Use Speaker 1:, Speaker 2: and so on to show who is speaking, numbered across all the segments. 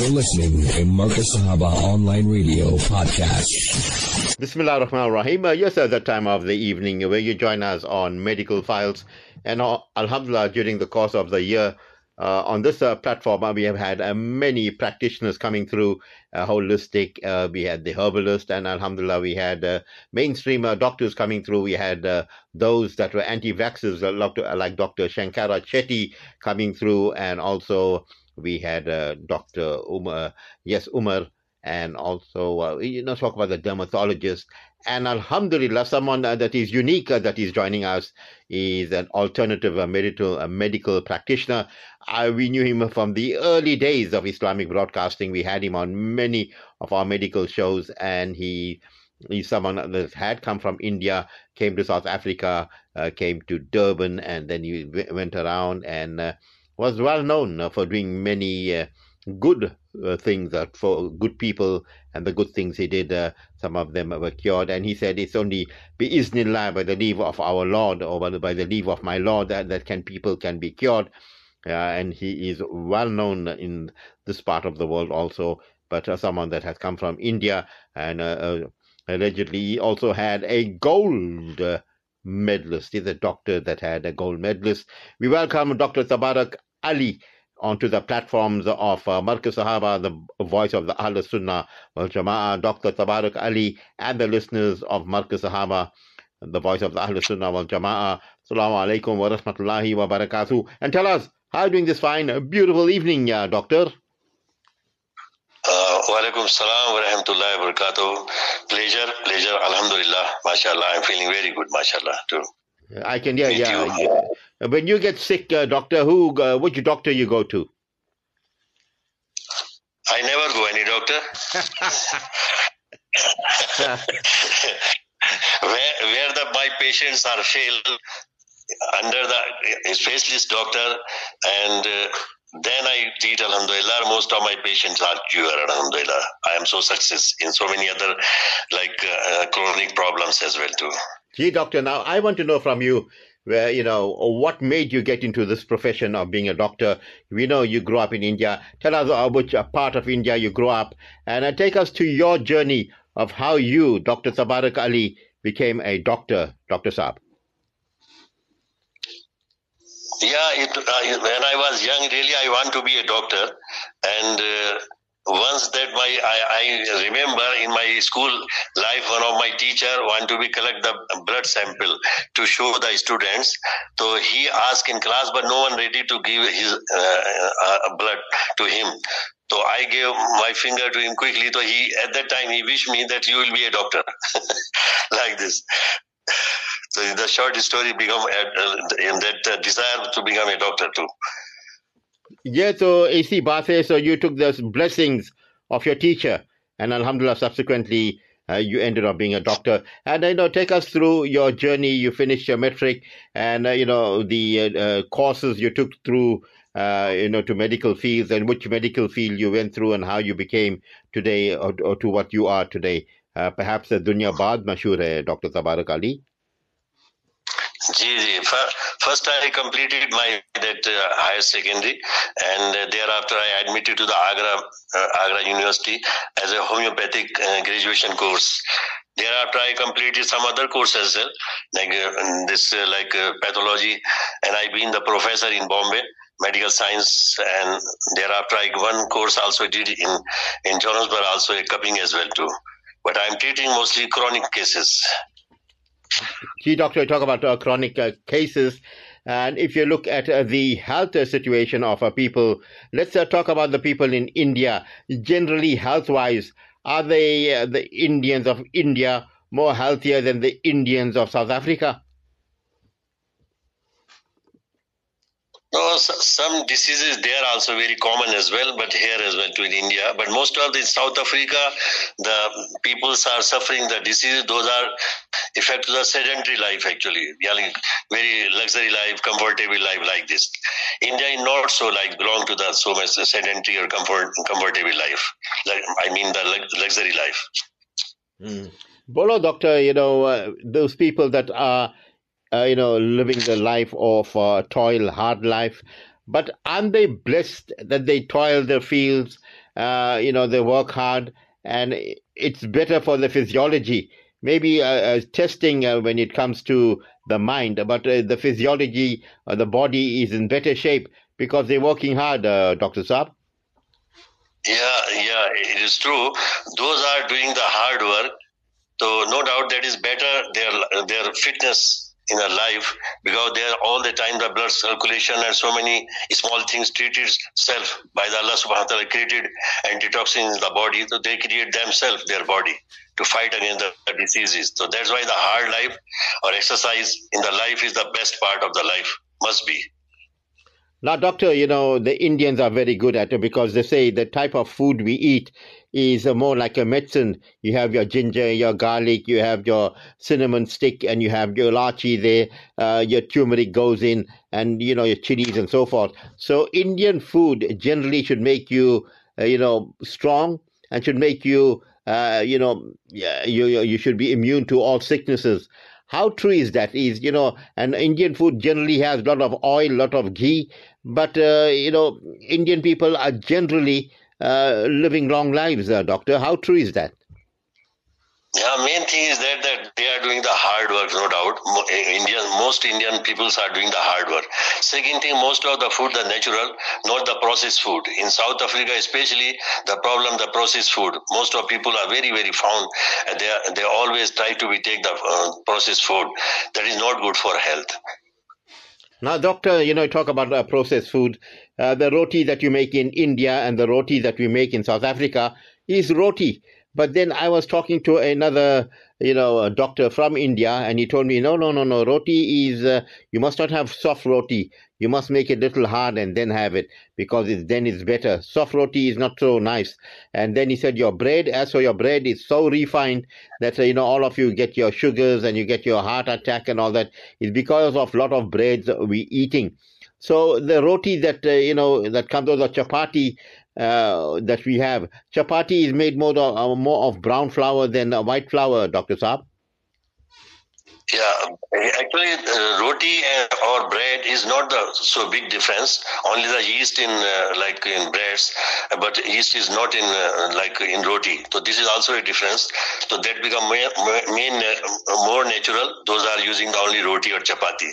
Speaker 1: You're listening to Markaz Sahaba Online Radio Podcast.
Speaker 2: Bismillah ar-Rahman ar-Rahim. Uh, yes, at that time of the evening where you join us on Medical Files. And uh, Alhamdulillah, during the course of the year, uh, on this uh, platform, uh, we have had uh, many practitioners coming through, uh, holistic. Uh, we had the herbalist, and Alhamdulillah, we had mainstream doctors coming through. We had those that were anti-vaxxers, like Dr. Shankara Chetty coming through, and also we had Dr. Umar, yes, Umar and also uh, you know talk about the dermatologist and alhamdulillah someone uh, that is unique uh, that is joining us is an alternative uh, medical medical practitioner we knew him from the early days of islamic broadcasting we had him on many of our medical shows and he he's someone that had come from india came to south africa uh, came to durban and then he went around and uh, was well known for doing many good uh, things uh, for good people and the good things he did. Uh, some of them were cured, and he said it's only biiznillah by the leave of our Lord or by the, leave of my Lord that, that can people can be cured. Uh, and he is well known in this part of the world also, but uh, someone that has come from India and uh, allegedly he also had a gold medalist. He's a doctor that had a gold medalist. We welcome Dr. Tabarak Ali onto the platforms of uh, Markaz Sahaba, the voice of the Ahl Sunnah wal Jama'ah, Dr. Tabarak Ali, and the listeners of Markaz Sahaba, the voice of the Ahl Sunnah wal Jama'ah. Assalamu alaikum wa rahmatullahi wa barakatuh. And tell us, how are you doing this fine, beautiful evening, uh, Doctor?
Speaker 3: Uh, Walaikum salam wa rahmatullahi wa barakatuh. Pleasure, pleasure, alhamdulillah, mashallah. I'm feeling very good, mashallah, too.
Speaker 2: I can hear, yeah. yeah. When you get sick, uh, doctor, who, uh, which doctor you go to?
Speaker 3: I never go any doctor. where where the my patients are failed under the specialist doctor and uh, then I treat Alhamdulillah. Most of my patients are cured Alhamdulillah. I am so success in so many other like uh, chronic problems as well too.
Speaker 2: Gee, doctor, now I want to know from you where you know what made you get into this profession of being a doctor? We know you grew up in india. Tell us which uh, part of india you grew up. And uh, take us to your journey of how you dr tabarak ali became a doctor dr saab.
Speaker 3: Yeah it, when i was young really i want to be a doctor. And uh, once that my I, I, remember in my school life one of my teacher want to be collect the blood sample to show the students so he asked in class but no one ready to give his uh, uh, blood to him so I gave my finger to him quickly. So he, at that time, he wished me that you will be a doctor, like this. So the short story become uh, in that uh, desire to become a doctor too.
Speaker 2: Yeah, so AC Base, so you took the blessings of your teacher, and Alhamdulillah, subsequently, uh, you ended up being a doctor. And you know, take us through your journey. You finished your matric, and uh, you know the uh, uh courses you took through, uh, you know, to medical fields, and which medical field you went through, and how you became today, or, or to what you are today. Uh, perhaps the dunya baad mashhur Dr. Tabarak Ali.
Speaker 3: First, I completed my that uh, higher secondary, and uh, thereafter I admitted to the Agra uh, Agra University as a homeopathic uh, graduation course. Thereafter, I completed some other course as well, like this like pathology, and I been the professor in Bombay medical science and thereafter I one course also did in in Johannesburg also a cupping as well too. But I'm treating mostly chronic cases
Speaker 2: Key doctor, talk about uh, chronic uh, cases. And if you look at uh, the health situation of uh, people, let's uh, talk about the people in India. Generally, health wise, are they uh, the Indians of India more healthier than the Indians of South Africa?
Speaker 3: No, some diseases there also very common as well, but here as well too in India. But most of the South Africa, the peoples are suffering the diseases. Those are effect of the sedentary life actually, very luxury life, comfortable life like this. India is not so like belong to the so much sedentary or comfort comfortable life. Like I mean the luxury life.
Speaker 2: Mm. Bolo doctor, you know uh, those people that are uh, you know, living the life of uh, toil, hard life. But aren't they blessed that they toil their fields uh, you know, they work hard and it's better for the physiology. Maybe uh, uh, testing uh, when it comes to the mind, but the physiology, uh, the body is in better shape because they're working hard, Dr. Saab.
Speaker 3: Yeah, yeah, it is true. Those are doing the hard work. So no doubt that is better their their fitness in their life because there all the time the blood circulation and so many small things treated self by the Allah subhanahu wa ta'ala created antitoxins in the body. So they create themselves their body to fight against the diseases. So that's why the hard life or exercise in the life is the best part of the life. Must be.
Speaker 2: Now, doctor, you know, the Indians are very good at it because they say the type of food we eat is more like a medicine. You have your ginger, your garlic, you have your cinnamon stick, and you have your lachi there. Uh, your turmeric goes in, and you know your chilies and so forth. So Indian food generally should make you, uh, you know, strong and should make you, uh, you know, you you should be immune to all sicknesses. How true is that? Is you know, and Indian food generally has a lot of oil, lot of ghee, but uh, you know, Indian people are generally uh, living long lives. Uh, doctor, how true is that?
Speaker 3: Yeah, main thing is that, that they are doing the hard work, no doubt. Indian, most Indian peoples are doing the hard work. Second thing, most of the food, the natural, not the processed food. In South Africa, especially, the problem, the processed food. Most of people are very, very fond. They are, they always try to be take the uh, processed food. That is not good for health.
Speaker 2: Now, doctor, you know, talk about uh, processed food. Uh, the roti that you make in India and the roti that we make in South Africa is roti. But then I was talking to another, you know, doctor from India, and he told me, no, no, no, no, roti is, uh, you must not have soft roti. You must make it little hard and then have it because it's, then it's better. Soft roti is not so nice. And then he said, your bread, as for your bread, is so refined that, uh, you know, all of you get your sugars and you get your heart attack and all that. It's because of lot of breads we eating. So the roti that uh, you know that comes out of chapati uh, that we have, chapati is made more of, uh, more of brown flour than white flour, Doctor Saab.
Speaker 3: Yeah, actually, uh, roti or bread is not the so big difference. Only the yeast in uh, like in breads, but yeast is not in uh, like in roti. So this is also a difference. So that become main, uh, more natural. Those are using only roti or chapati.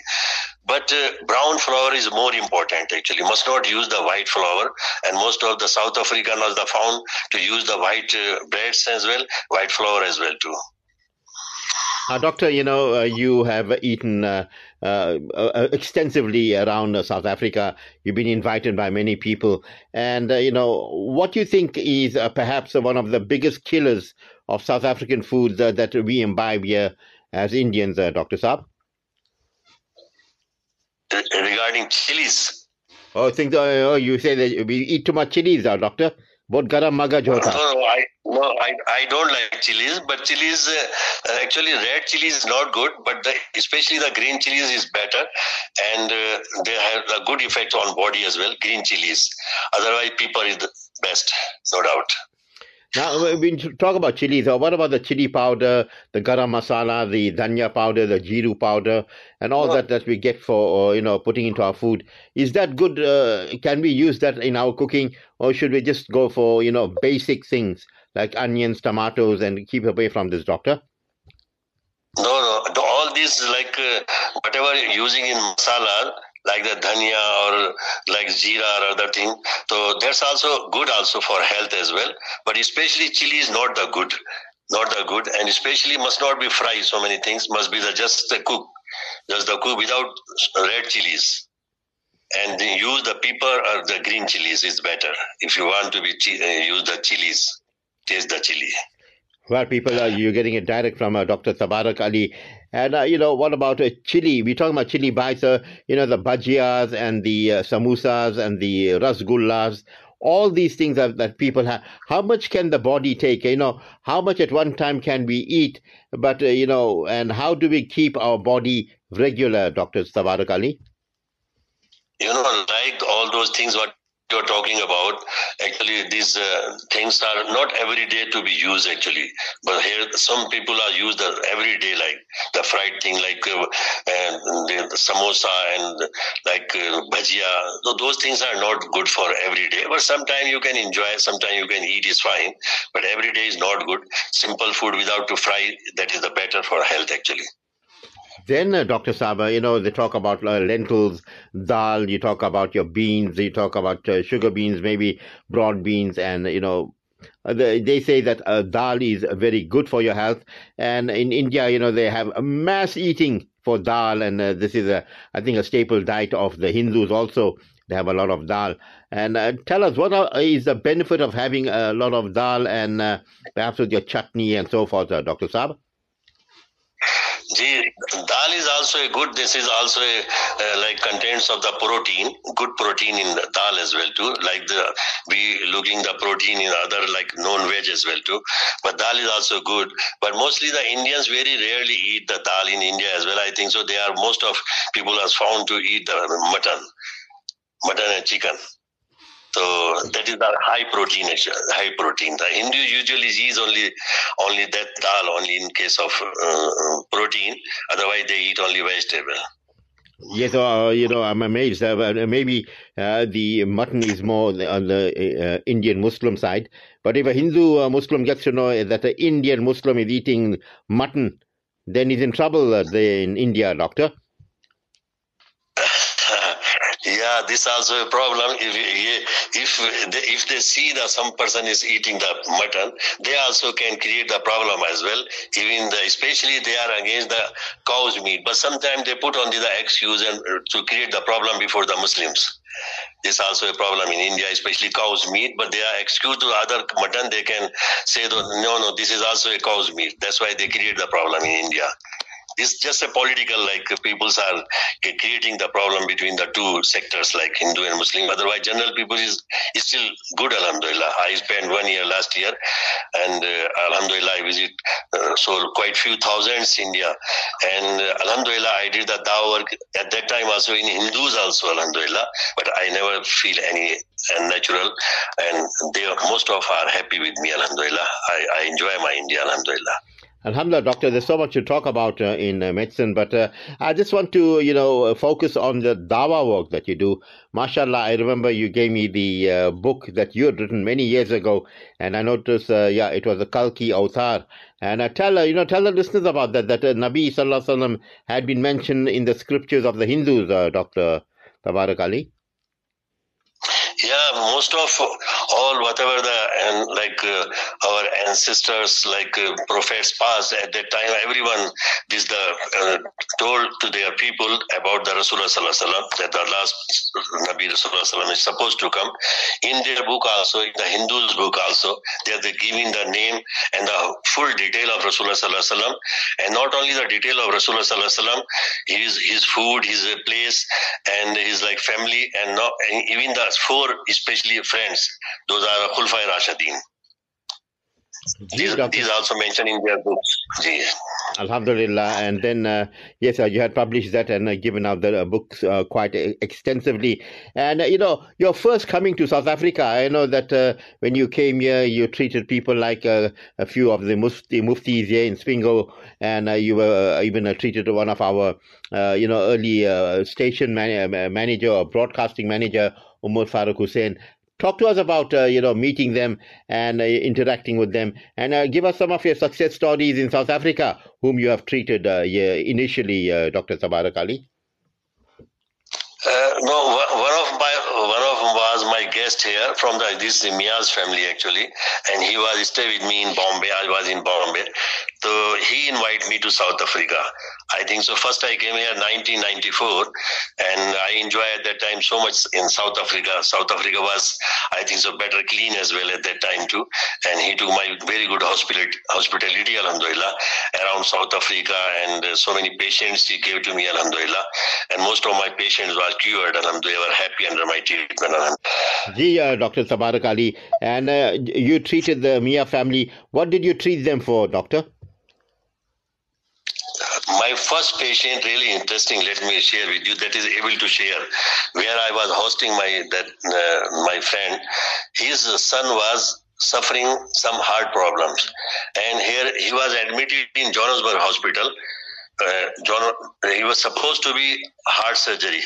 Speaker 3: But uh, brown flour is more important actually. Must not use the white flour. And most of the South Africaners are found to use the white uh, breads as well, white flour as well too.
Speaker 2: Uh, doctor, you know, uh, you have eaten uh, uh, uh extensively around uh, South Africa. You've been invited by many people. And, you know, what do you think is perhaps one of the biggest killers of South African food that we imbibe here as Indians, Dr. Saab?
Speaker 3: Regarding chilies.
Speaker 2: Oh, I think oh, you say that we eat too much chilies, Doctor? बहुत गरम मगज होता
Speaker 3: no, no, I, no, I, I don't like chilies, but chilies, uh, actually red chili is not good, but the, especially the green chilies is better and uh, they have a good effect on body as well, green chilies. Otherwise, pepper is the best, no doubt.
Speaker 2: Now, we talk about chilies. So What about the chili powder, the garam masala, the dhania powder, the jiru powder, and all that that we get for, you know, putting into our food? Is that good? Uh, can we use that in our cooking, or should we just go for, you know, basic things like onions, tomatoes, and keep away from this, doctor?
Speaker 3: No, no. All these, like uh, whatever using in masala, like the dhania or like jeera or other thing. So that's also good also for health as well. But especially chili is not the good, not the good, and especially must not be fried. So many things must be the just the cook, just the cook without red chilies. And use the pepper or the green chilies is better. If you want to be uh, use the chilies, taste the chili.
Speaker 2: Well, people, uh, you're getting it direct from uh, Dr. Tabarak Ali. And, uh, you know, what about uh, chili? We're talking about chili bites, uh, you know, the bhajias and the uh, samosas and the rasgullas, all these things that, that people have. How much can the body take? You know, how much at one time can we eat? But, uh, you know, and how do we keep our body regular, Dr. Savarakali?
Speaker 3: You know, like all those things what you're talking about, actually, these uh, things are not every day to be used, actually. But here, some people are used every day, like the fried thing, like uh, and the, samosa and like uh, bhajia. So those things are not good for every day. But sometimes you can enjoy, sometimes you can eat is fine. But every day is not good. Simple food without to fry, that is the better for health, actually.
Speaker 2: Then, uh, Dr. Saba, you know, they talk about uh, lentils, dal, you talk about your beans, you talk about uh, sugar beans, maybe broad beans, and, you know, uh, they, say that uh, dal is very good for your health. And in India, you know, they have mass eating for dal, and uh, this is, a, I think, a staple diet of the Hindus also. They have a lot of dal. And tell us, what are, is the benefit of having a lot of dal and perhaps with your chutney and so forth, Dr. Saba?
Speaker 3: Gee, dal is also a good. This is also a uh, like contents of the protein, good protein in the dal as well too. Like the we looking the protein in other like non-veg as well too. But dal is also good. But mostly the Indians very rarely eat the dal in India as well. I think so. They are most of people are found to eat the mutton, mutton and chicken. So that is the high protein, high protein. The Hindu usually eats only only that dal, only in case of uh, protein. Otherwise, they eat only vegetable.
Speaker 2: Yes, uh, you know, I'm amazed. Uh, maybe uh, the mutton is more on the uh, Indian Muslim side. But if a Hindu uh, Muslim gets to know that an Indian Muslim is eating mutton, then he's in trouble uh, in India, doctor.
Speaker 3: Yeah, this also a problem. If if they, if they see that some person is eating the mutton, they also can create the problem as well. Even the, especially they are against the cow's meat, but sometimes they put on the, the excuse and uh, to create the problem before the Muslims. This also a problem in India, especially cow's meat. But they are excused to other mutton. They can say, no, no, this is also a cow's meat. That's why they create the problem in India. It's just a political, like peoples are creating the problem between the two sectors, like Hindu and Muslim. Otherwise, general people is, is still good, Alhamdulillah. I spent one year last year, and uh, Alhamdulillah, I visit uh, so quite few thousands India, and uh, Alhamdulillah, I did the dawah work at that time also in Hindus also, Alhamdulillah. But I never feel any unnatural, and they most of are happy with me, Alhamdulillah. I, I enjoy my India, Alhamdulillah.
Speaker 2: Alhamdulillah, doctor, there's so much to talk about uh, in uh, medicine, but uh, I just want to, you know, uh, focus on the dawa work that you do. MashaAllah, I remember you gave me the uh, book that you had written many years ago, and I noticed, uh, yeah, it was a Kalki Avatar. And I tell, you know, tell the listeners about that, that Nabi Sallallahu Alaihi Wasallam had been mentioned in the scriptures of the Hindus, Dr. Tabarak Ali.
Speaker 3: Yeah, most of all whatever the and like uh, our ancestors, like uh, prophets passed at that time, everyone this the uh, told to their people about the Rasulullah sallallahu that the last Nabi Rasulullah is supposed to come. In their book also, in the Hindus book also, they are giving the name and the full detail of Rasulullah sallallahu and not only the detail of Rasulullah sallallahu his his food, his place, and his like family, and, not, and even the four especially friends. Those are Khulfai Rashidin. These, these also mentioned in their books.
Speaker 2: Alhamdulillah. And then, uh, yes, uh, you had published that and uh, given out the uh, books uh, quite extensively. And, uh, you know, your first coming to South Africa, I know that when you came here, you treated people like a few of the mufti, muftis here in Svingo, and you were even treated one of our, you know, early station man- manager or broadcasting manager Umar Farooq Hussein. Talk to us about uh, you know meeting them and uh, interacting with them, and uh, give us some of your success stories in South Africa, whom you have treated uh, initially, Dr. Tabarak Ali.
Speaker 3: No, one of my one of them was guest here from the this Mia's family actually, and he was stay with me in Bombay. I was in Bombay, so he invited me to South Africa. I think so. First, I came here 1994, and I enjoyed at that time so much in South Africa. South Africa was, I think, so better clean as well at that time too. And he took my very good hospitality, hospitality Alhamdulillah, around South Africa, and uh, so many patients he gave to me, Alhamdulillah. And most of my patients were cured, Alhamdulillah, were happy under my treatment.
Speaker 2: Ji, uh, Dr. Tabarak Ali, and uh, you treated the Mia family. What did you treat them for, doctor?
Speaker 3: my first patient really interesting let me share with you that is able to share where i was hosting my that uh, my friend his son was suffering some heart problems and here he was admitted in johannesburg hospital uh, John, he was supposed to be heart surgery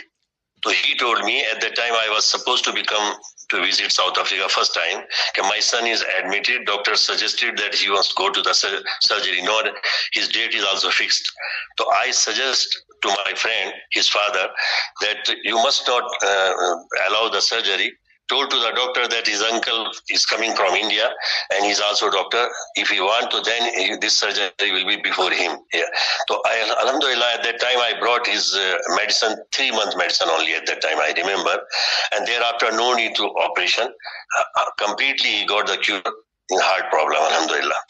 Speaker 3: so he told me at that time i was supposed to become to visit South Africa first time. My son is admitted. Doctor suggested that he wants to go to the sur- surgery. No, his date is also fixed. So I suggest to my friend, his father, that you must not uh, allow the surgery told to the doctor that his uncle is coming from India and he's also a doctor. If he want to, then this surgery will be before him. Yeah. So I, Alhamdulillah, at that time I brought his uh, medicine, three months medicine only at that time, I remember. And thereafter, no need to operation. Uh, uh completely he got the cure in heart problem, Alhamdulillah.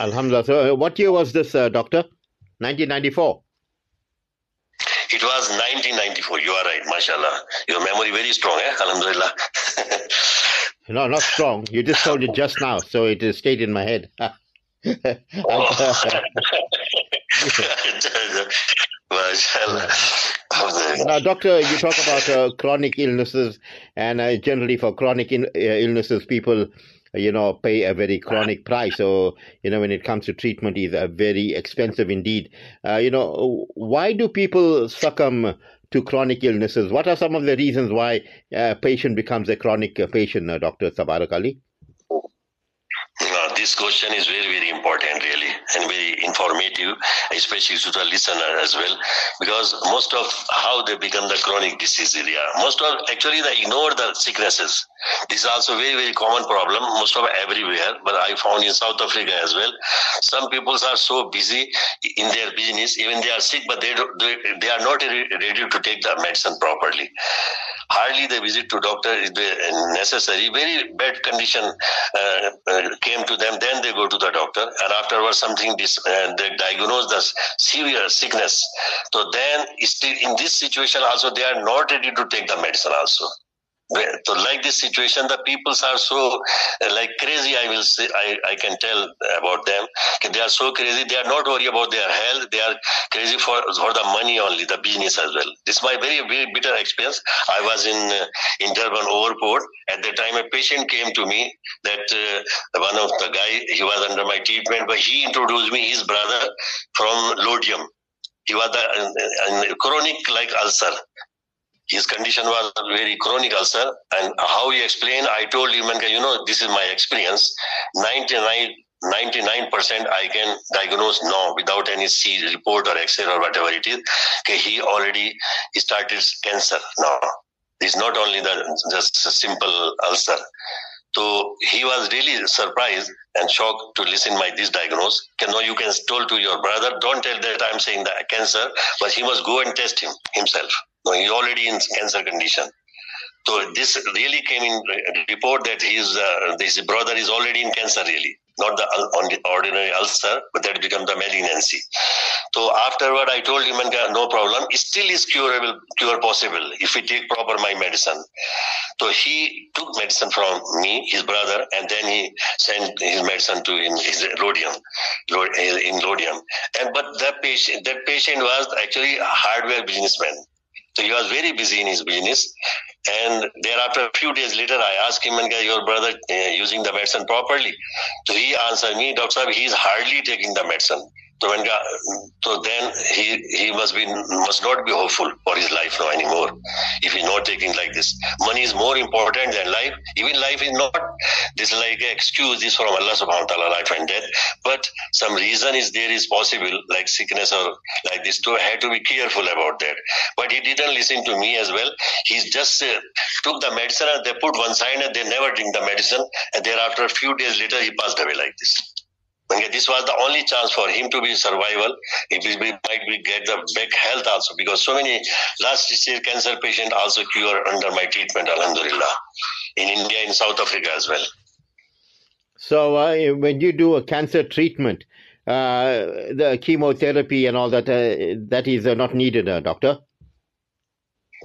Speaker 2: Alhamdulillah. So uh, what year was this, uh, doctor? 1994.
Speaker 3: It was 1994. You are right, mashallah. Your memory very strong, eh? Alhamdulillah.
Speaker 2: no, not strong. You just told it just now, so it stayed in my head. oh. now, doctor, you talk about uh, chronic illnesses, and uh, generally for chronic in, uh, illnesses, people you know, pay a very chronic price. So, you know, when it comes to treatment, is a very expensive indeed. Uh, you know, why do people succumb to chronic illnesses? What are some of the reasons why a patient becomes a chronic patient, uh, Dr. Tabarak Ali?
Speaker 3: This question is very, very important, really, and very informative, especially to the listener as well, because most of how they become the chronic disease area, most of actually they ignore the sicknesses. This is also very, very common problem, most of everywhere, but I found in South Africa as well. Some people are so busy in their business, even they are sick, but they, they, they are not ready to take the medicine properly hardly they visit to doctor is necessary. Very bad condition uh, uh, came to them, then they go to the doctor, and afterwards something dis- uh, they diagnose the severe sickness. So then, still in this situation, also they are not ready to take the medicine also. So like this situation, the peoples are so uh, like crazy. I will say, I, I can tell about them. They are so crazy. They are not worried about their health. They are crazy for for the money only, the business as well. This is my very very bitter experience. I was in uh, in Durban Overport at the time. A patient came to me that uh, one of the guy he was under my treatment, but he introduced me his brother from Lodium. He was a, chronic like ulcer his condition was very chronic ulcer and how he explained i told him you know this is my experience 99 99% I can diagnose now without any C report or X-ray or whatever it is. Okay, he already started cancer now. It's not only the just a simple ulcer. So he was really surprised and shocked to listen my this diagnosis. Can now you can tell to your brother, don't tell that I'm saying that cancer, but he must go and test him himself. He's already in cancer condition. So this really came in report that his uh, this brother is already in cancer really not the ordinary ulcer, but that becomes the malignancy. So afterward, I told him, no problem. It still is curable, cure possible if we take proper my medicine. So he took medicine from me, his brother, and then he sent his medicine to him, his Lodium, in Lodium. And but that patient, that patient was actually a hardware businessman. So he was very busy in his business. And thereafter, a few days later, I asked him, and your brother uh, using the medicine properly? So he answered me, Doctor, he is hardly taking the medicine. So when so then he he must be must not be hopeful for his life now anymore. If he's not taking like this, money is more important than life. Even life is not this is like excuse is from Allah Subhanahu wa Taala life and death. But some reason is there is possible like sickness or like this. To had to be careful about that. But he didn't listen to me as well. He just uh, took the medicine and they put one side and they never drink the medicine. And thereafter, a few days later, he passed away like this. This was the only chance for him to be survival. If we might be get the back health also because so many last stage cancer patient also cure under my treatment, alhamdulillah, in India, in South Africa as well.
Speaker 2: So uh, when you do a cancer treatment, uh, the chemotherapy and all that, uh, that is uh, not needed, uh, doctor?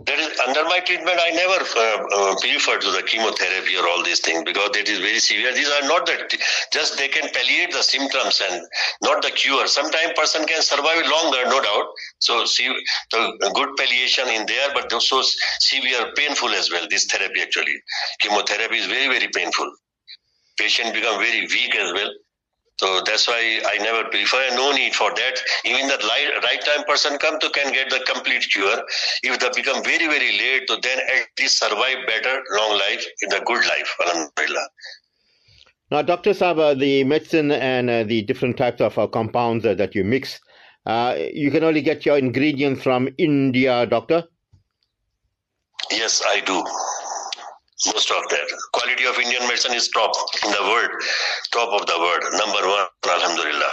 Speaker 3: That is under my treatment, I never uh, uh, prefer to the chemotherapy or all these things because it is very severe. These are not that just they can palliate the symptoms and not the cure. Sometimes person can survive longer, no doubt. So see the good palliation in there, but also severe, painful as well. This therapy actually, chemotherapy is very very painful. Patient become very weak as well. So that's why I never prefer. No need for that. Even the right time person come to can get the complete cure. If they become very very late, to then at least survive better, long life, in the good life. Alhamdulillah.
Speaker 2: Now, Dr. Saba, the medicine and uh, the different types of uh, compounds uh, that you mix, uh, you can only get your ingredients from India, Doctor?
Speaker 3: Yes, I do most of that. Quality of Indian medicine is top in the world, top of the world, number one, alhamdulillah.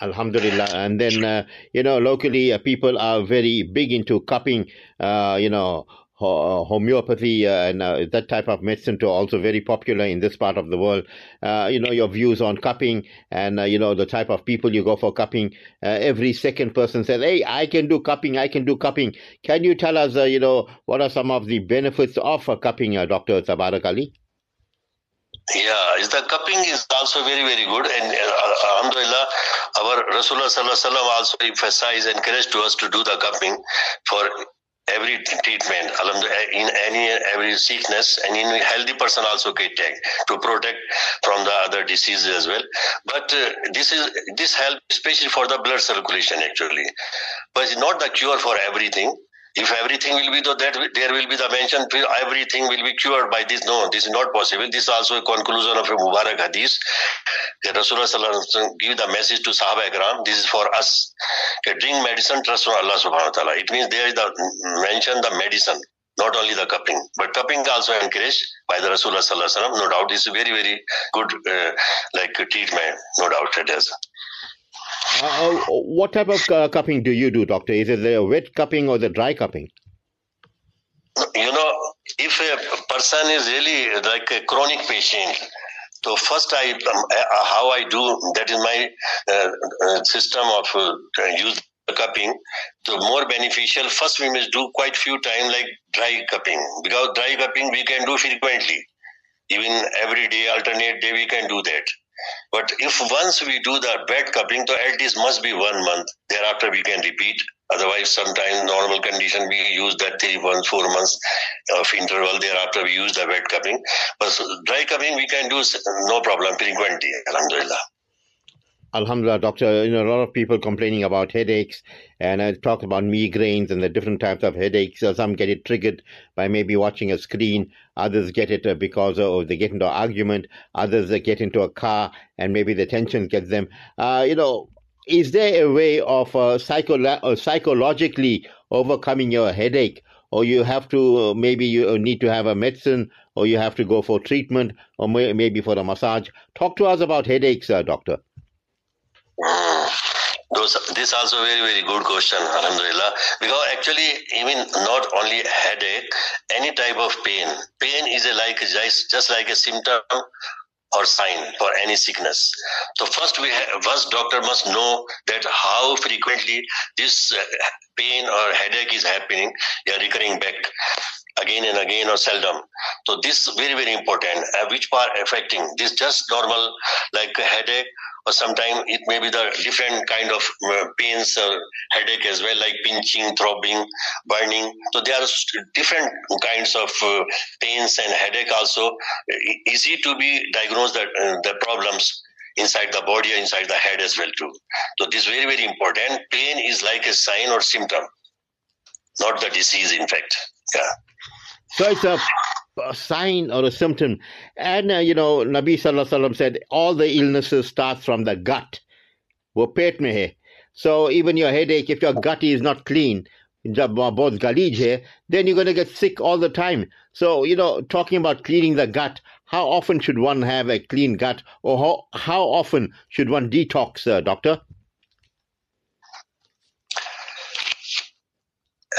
Speaker 2: Alhamdulillah. And then, uh, you know, locally uh, people are very big into cupping, uh, you know, homeopathy uh, and uh, that type of medicine to also very popular in this part of the world. Uh, you know your views on cupping and uh, you know the type of people you go for cupping. Uh, every second person says, "Hey, I can do cupping. I can do cupping." Can you tell us, you know, what are some of the benefits of cupping, Doctor Tabarak Ali?
Speaker 3: Yeah, the cupping is also very, very good. And uh, Alhamdulillah, our Rasulullah also emphasized, and encouraged to us to do the cupping for every treatment in any every sickness and in healthy person also can take to protect from the other diseases as well. But uh, this is this help especially for the blood circulation actually. But it's not the cure for everything if everything will be the, that there will be the mention everything will be cured by this. No this is not possible. This is also a conclusion of a mubarak hadith. That rasulullah give the message to sahaba ikram this is for us. Okay, drink medicine trust on allah subhanahu wa ta'ala. It means there is the mention the medicine not only the cupping. But cupping also encouraged by the rasulullah sallallahu no doubt this is very very good uh, like treatment. No doubt it is
Speaker 2: uh, uh, what type of uh, cupping do you do, doctor? Is it the wet cupping or the dry cupping?
Speaker 3: You know, if a person is really like a chronic patient, so first I um, uh, how I do that is my uh, system of uh, use cupping. The more beneficial. First we must do quite few times like dry cupping because dry cupping we can do frequently. Even every day, alternate day, we can do that. But if once we do the wet cupping, so at least must be one month. Thereafter we can repeat. Otherwise, sometimes normal condition we use that three months, four months of interval. Thereafter we use the wet cupping. But dry cupping we can do no problem frequently. Alhamdulillah.
Speaker 2: Alhamdulillah, doctor. You know, a lot of people complaining about headaches, and I talked about migraines and the different types of headaches. Some get it triggered by maybe watching a screen. Others get it uh, because of they get into argument. Others get into a car, and maybe the tension gets them. Uh, you know, is there a way of uh, psycho- uh, psychologically overcoming your headache? Or you have to uh, maybe you need to have a medicine, or you have to go for treatment, or may- maybe for a massage. Talk to us about headaches, uh, doctor.
Speaker 3: This also very very good question alhamdulillah. Because actually even not only headache any type of pain. Pain is a like just, like a symptom or sign for any sickness. So first we have, first doctor must know that how frequently this uh, pain or headache is happening. Yeah, recurring back again and again or seldom. So this very very important. Uh, which part affecting? This just normal like headache or sometimes it may be the different kind of uh, pains or headache as well, like pinching, throbbing, burning. So there are different kinds of uh, pains and headache also. Easy to be diagnosed that uh, the problems inside the body or inside the head as well too. So this is very very important. Pain is like a sign or symptom, not the disease. In fact, yeah.
Speaker 2: So it's a a sign or a symptom. And, uh, you know, Nabi Sallallahu Alaihi Wasallam said all the illnesses start from the gut. वो पेट में है so even your headache if your gut is not clean जब बहुत गलीज है then you're going to get sick all the time so you know talking about cleaning the gut how often should one have a clean gut or how, how often should one detox uh, doctor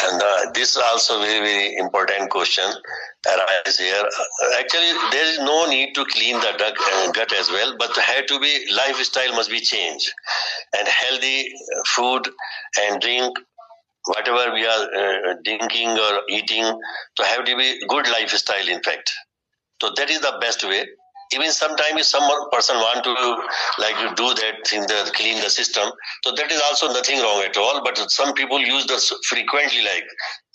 Speaker 3: And uh, this is also very, very important question arises here. Actually, there is no need to clean the gut, uh, gut as well, but had to be lifestyle must be changed, and healthy food and drink whatever we are uh, drinking or eating, to have to be good lifestyle. In fact, so that is the best way even sometimes if some person want to like do that in the clean the system so that is also nothing wrong at all but some people use this frequently like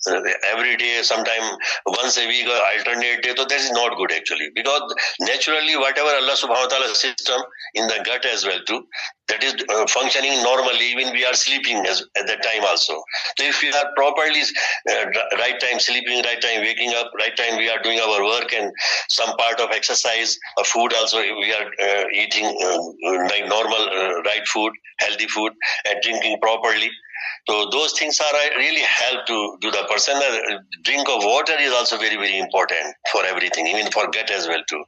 Speaker 3: every day, sometime once a week or alternate day. So that is not good actually because naturally whatever Allah subhanahu wa ta'ala system in the gut as well too, that is uh, functioning normally even we are sleeping as, at that time also. So if we are properly uh, right time sleeping, right time waking up, right time we are doing our work and some part of exercise, or food also we are uh, eating uh, like normal uh, right food, healthy food and drinking properly so those things are uh, really help to, do the person. Uh, drink of water is also very, very important for everything, even for gut as well too.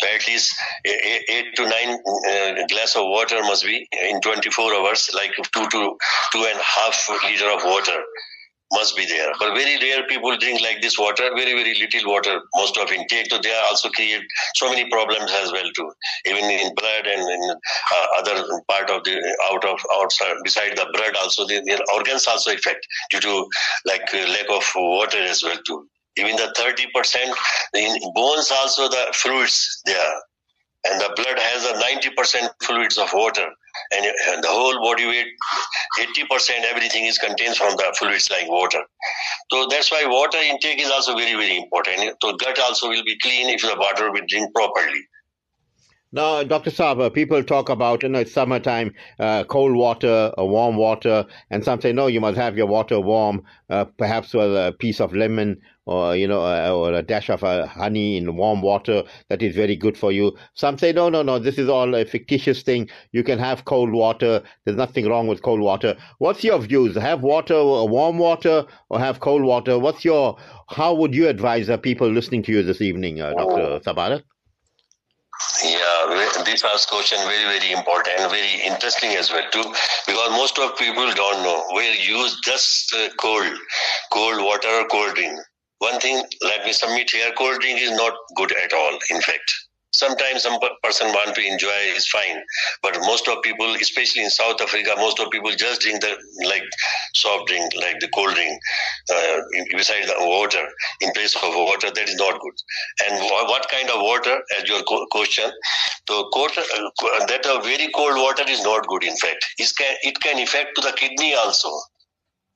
Speaker 3: So at least eight, eight to nine uh, glass of water must be in 24 hours, like two to two and a half liter of water must be there. But very rare people drink like this water, very, very little water, most of intake. So they also create so many problems as well too, even in blood and in uh, other part of the, out of, outside, beside the blood also, the, the organs also affect due to like uh, lack of water as well too. Even the 30% in bones also the fluids there and the blood has a 90% fluids of water and, and the whole body weight 80% everything is contained from the fluids like water so that's why water intake is also very very important so gut also will be clean if the water will drink properly
Speaker 2: now, Dr. Saba, people talk about, you know, it's summertime, uh, cold water, uh, warm water, and some say, no, you must have your water warm, uh, perhaps with a piece of lemon or, you know, uh, or a dash of uh, honey in warm water. That is very good for you. Some say, no, no, no, this is all a fictitious thing. You can have cold water. There's nothing wrong with cold water. What's your views? Have water, uh, warm water, or have cold water? What's your, how would you advise people listening to you this evening, Dr. Sabara?
Speaker 3: Yeah, this last question very very important, and very interesting as well too, because most of people don't know. We use just uh, cold, cold water or cold drink. One thing, let me submit here: cold drink is not good at all. In fact, sometimes some person want to enjoy is fine. But most of people especially in south africa most of people just drink the like soft drink like the cold drink uh, beside the water in place of water that is not good. And what kind of water as your question? So water, uh, that a very cold water is not good in fact. It can, it can affect to the kidney also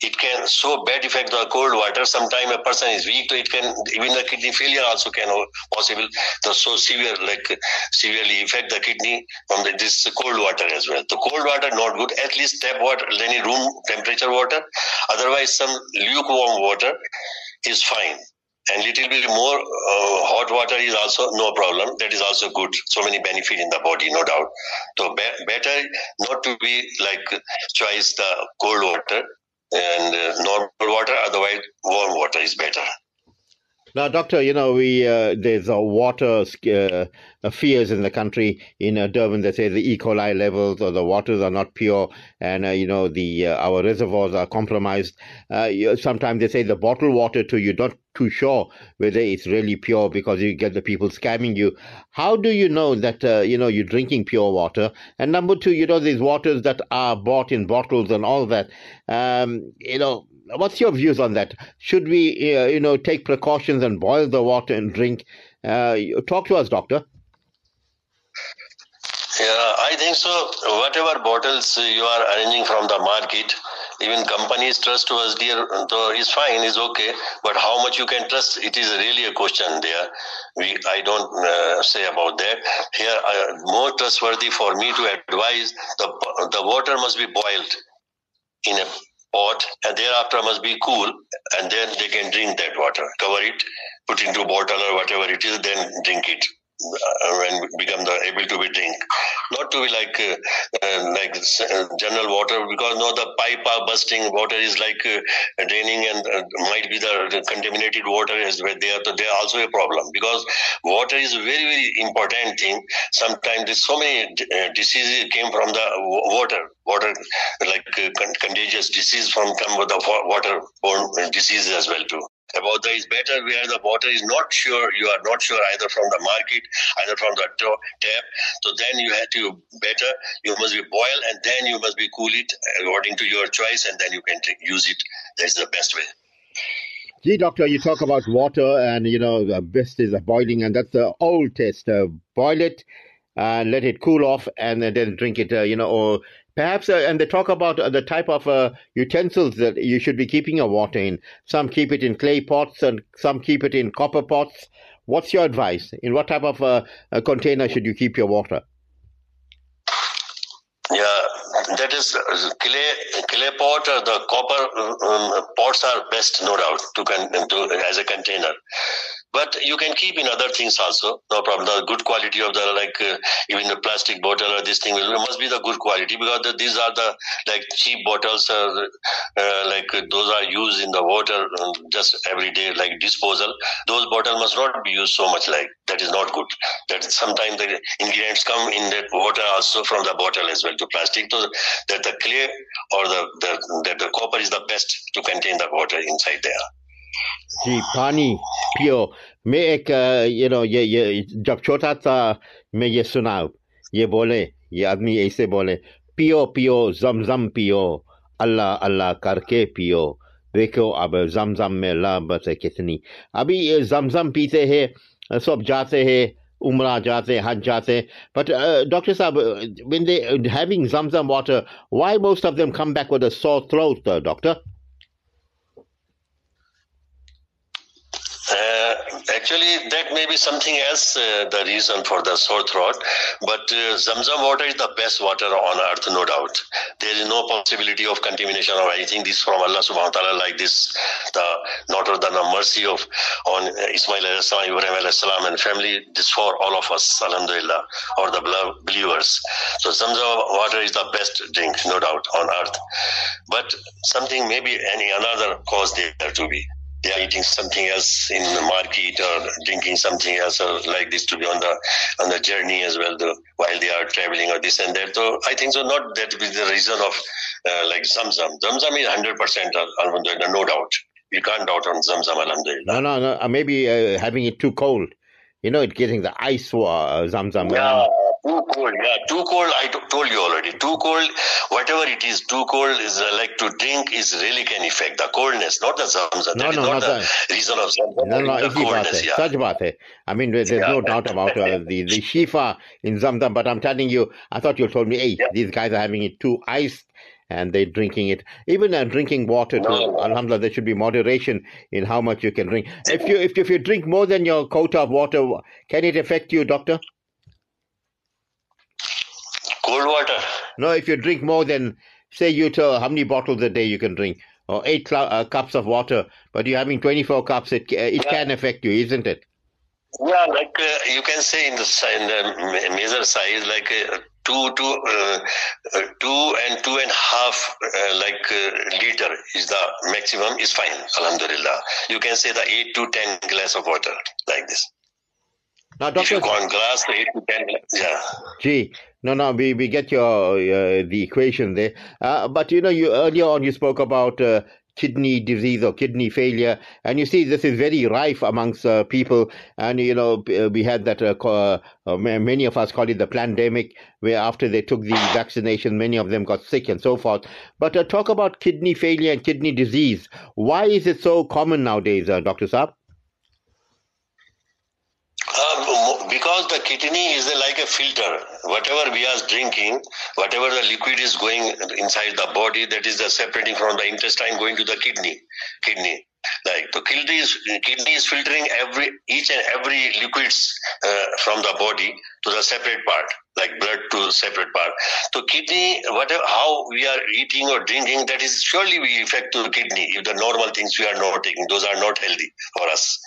Speaker 3: it can so bad effect the cold water. Sometimes a person is weak, so it can even the kidney failure also can possible. The so severe like severely affect the kidney from the, this cold water as well. The cold water not good. At least tap water, any room temperature water. Otherwise, some lukewarm water is fine. And little bit more uh, hot water is also no problem. That is also good. So many benefit in the body, no doubt. So be- better not to be like choice the cold water and uh, normal water. Otherwise, warm water is better.
Speaker 2: Now, doctor, you know we uh, there's a water uh, fears in the country. In uh, Durban, they say the E. coli levels or the waters are not pure, and uh, you know the uh, our reservoirs are compromised. Uh, sometimes they say the bottled water too. You're not too sure whether it's really pure because you get the people scamming you. How do you know that you know you're drinking pure water? And number two, you know these waters that are bought in bottles and all that. Um, you know what's your views on that? Should we, uh, you know, take precautions and boil the water and drink? Uh, talk to us, doctor.
Speaker 3: Yeah, I think so. Whatever bottles you are arranging from the market, even companies trust us, dear, so is fine, is okay. But how much you can trust, it is really a question there. We, I don't uh, say about that. Here, uh, more trustworthy for me to advise the the water must be boiled in a pot and thereafter must be cool and then they can drink that water cover it put into bottle or whatever it is then drink it uh, and become the able to be drink. Not to be like uh, uh, like uh, general water because no the pipe are busting water is like draining and might be the contaminated water is are so they are also a problem. Because water is very very important thing. Sometimes there's so many diseases came from the water. Water like contagious disease from come with the waterborne diseases as well too about the is better where the water is not sure, you are not sure either from the market, either from the tap. So then you have to better, you must be boil and then you must be cool it according to your choice and then you can use it. That's the best way.
Speaker 2: Gee, doctor, you talk about water and you know the best is boiling, and that's the old test. Uh, boil it and let it cool off, and then drink it. Uh, you know, or perhaps, uh, and they talk about uh, the type of uh, utensils that you should be keeping your water in. Some keep it in clay pots, and some keep it in copper pots. What's your advice? In what type of uh, container should you keep your water?
Speaker 3: Yeah, that is clay clay pot or the copper um, pots are best, no doubt, to, con- to as a container but you can keep in other things also. No problem. The good quality of the like uh, even the plastic bottle or this thing must be the good quality because the, these are the like cheap bottles uh, uh, like those are used in the water um, just every day like disposal. Those bottles must not be used so much like that is not good. That sometimes the ingredients come in that water also from the bottle as well to plastic. So that the clay or the, the that the copper is the best to contain the water inside there
Speaker 2: जी पानी पियो मैं एक you know ये ये जब छोटा था मैं ये सुना ये बोले ये आदमी ऐसे बोले पियो पियो जमजम पियो अल्लाह अल्लाह करके पियो देखो अब जमजम में लाबत है कितनी अभी ये जमजम पीते हैं सब जाते हैं umrah jate, hajj jate. But uh, Dr. Saab, when they having Zamzam water, why most of them come back with a sore throat, uh,
Speaker 3: actually, that may be something else, uh, the reason for the sore throat. But uh, Zamzam water is the best water on earth, no doubt. There is no possibility of contamination or anything. This from Allah subhanahu wa ta'ala, like this, the not the mercy of on Ismail alayhi Ibrahim alayhi and family. This for all of us, alhamdulillah, or the believers. So Zamzam water is the best drink, no doubt, on earth. But something, maybe any another cause there to be they are eating something else in the market or drinking something else or like this to be on the on the journey as well though, while they are traveling or this and that. So i think so not that be the reason of uh, like zamzam zamzam is 100% alhamdulillah no doubt. You can't doubt on zamzam alhamdulillah.
Speaker 2: No no no uh, maybe uh, having it too cold. You know, it getting the ice uh, zamzam.
Speaker 3: Yeah, too cold. Yeah, too cold. I told you already. Too cold. Whatever it is, too cold is uh, like to drink is really can affect the coldness, not the zamzam.
Speaker 2: No,
Speaker 3: that
Speaker 2: no,
Speaker 3: not, the that. reason of zamzam.
Speaker 2: No, no,
Speaker 3: the
Speaker 2: coldness. Yeah. Such baat hai. I mean, there's yeah, no doubt about uh, the the shifa in zamzam. But I'm telling you, I thought you told me, hey, yeah. these guys are having it too iced and they're drinking it. Even uh, drinking water, no. too, alhamdulillah, there should be moderation in how much you can drink. If you if, if you drink more than your quota of water, can it affect you, doctor?
Speaker 3: Cold water.
Speaker 2: No, if you drink more than, say, you tell how many bottles a day you can drink, or eight cl- uh, cups of water, but you're having 24 cups, it, uh, it yeah. can affect you, isn't it?
Speaker 3: Yeah, like uh, you can say in the, in the major size, like uh, two two uh, uh, two and two and a half uh, like uh, liter is the maximum is fine alhamdulillah you can say the 8 to 10 glass of water like this
Speaker 2: now, doctor,
Speaker 3: if you go on glass, 8 to 10 yeah.
Speaker 2: Gee, no, no, we, we get your uh, the equation there. Uh, but you know, you earlier on you spoke about uh, kidney disease or kidney failure. And you see, this is very rife amongst uh, people. And, you know, we had that, uh, uh many of us call it the pandemic, where after they took the vaccination, many of them got sick and so forth. But talk about kidney failure and kidney disease. Why is it so common nowadays, Dr. Saab?
Speaker 3: Um, because the kidney is like a filter. Whatever we are drinking, whatever the liquid is going inside the body, that is the separating from the intestine going to the kidney. Kidney. Like the kidney is, kidney is filtering every each and every liquids uh, from the body to the separate part, like blood to separate part. So kidney, whatever how we are eating or drinking, that is surely we affect to the kidney. If the normal things we are not taking, those are not healthy for us.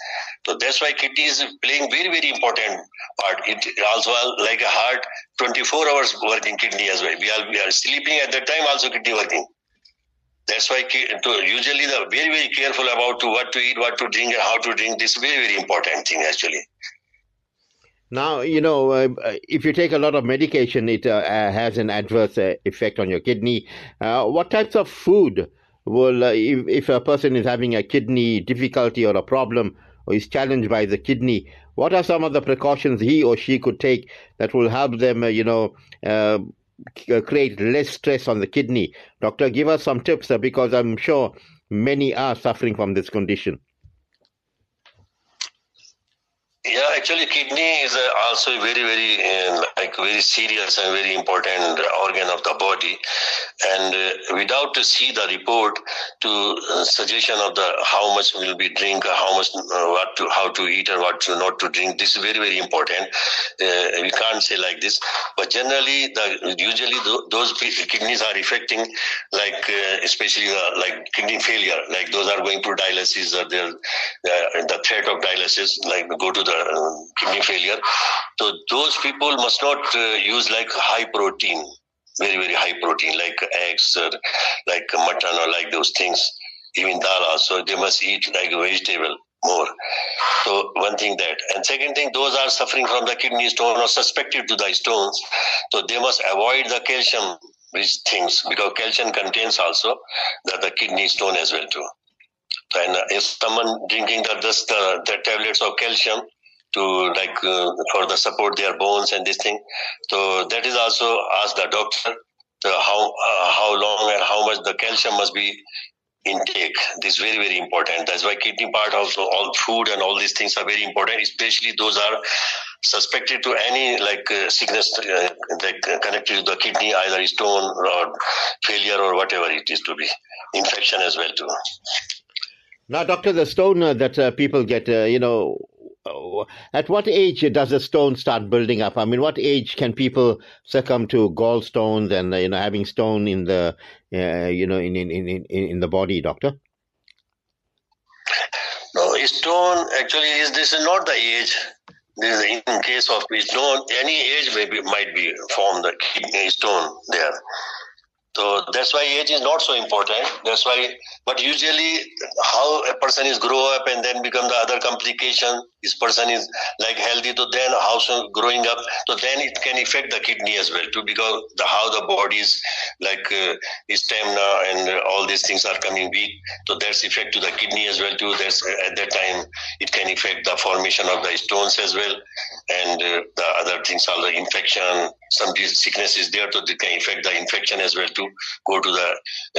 Speaker 3: So that's why kidney is playing very very important part. It also like a heart, 24 hours working kidney as well. We are we are sleeping at that time also kidney working. That's why usually the very very careful about what to eat, what to drink, and how to drink. This very very important thing actually.
Speaker 2: Now you know uh, if you take a lot of medication, it uh, has an adverse uh, effect on your kidney. Uh, what types of food will, uh, if, if a person is having a kidney difficulty or a problem or is challenged by the kidney, what are some of the precautions he or she could take that will help them, uh, you know, uh, create less stress on the kidney? Doctor, give us some tips uh, because I'm sure many are suffering from this condition.
Speaker 3: Yeah, actually, kidney is also very, very uh, like very serious and very important organ of the body. And uh, without to see the report, to uh, suggestion of the how much will be drink, how much uh, what to how to eat and what to not to drink. This is very, very important. Uh, we can't say like this, but generally, the usually th- those kidneys are affecting, like uh, especially like kidney failure, like those are going through dialysis or they're the threat of dialysis, like go to the kidney failure. So those people must not uh, use like high protein, very very high protein like eggs or like mutton or like those things. Even dal also they must eat like vegetable more. So one thing that, and second thing, those are suffering from the kidney stone or suspected to the stones, so they must avoid the calcium rich things because calcium contains also the, the kidney stone as well too. And if someone drinking the, just the, the tablets of calcium, to like uh, for the support their bones and this thing. So that is also ask the doctor how uh, how long and how much the calcium must be intake. This is very very important. That's why kidney part also all food and all these things are very important. Especially those are suspected to any like uh, sickness uh, uh, connected to the kidney, either stone or failure or whatever it is to be infection as well too.
Speaker 2: Now, doctor, the stone uh, that uh, people get, uh, you know, at what age does a stone start building up? I mean, what age can people succumb to gallstones and you know having stone in the uh, you know in, in in in the body, doctor?
Speaker 3: No, stone actually is this is not the age. This is in case of stone, any age maybe might be formed the kidney stone there. So that's why age is not so important. That's why, but usually how a person is grow up and then become the other complication. This person is like healthy, so then how so growing up, so then it can affect the kidney as well too, because the, how the body is like uh, stamina and all these things are coming weak. So that's effect to the kidney as well too. There's at that time it can affect the formation of the stones as well, and uh, the other things are the infection. Some sickness is there, so it can affect the infection as well too go to the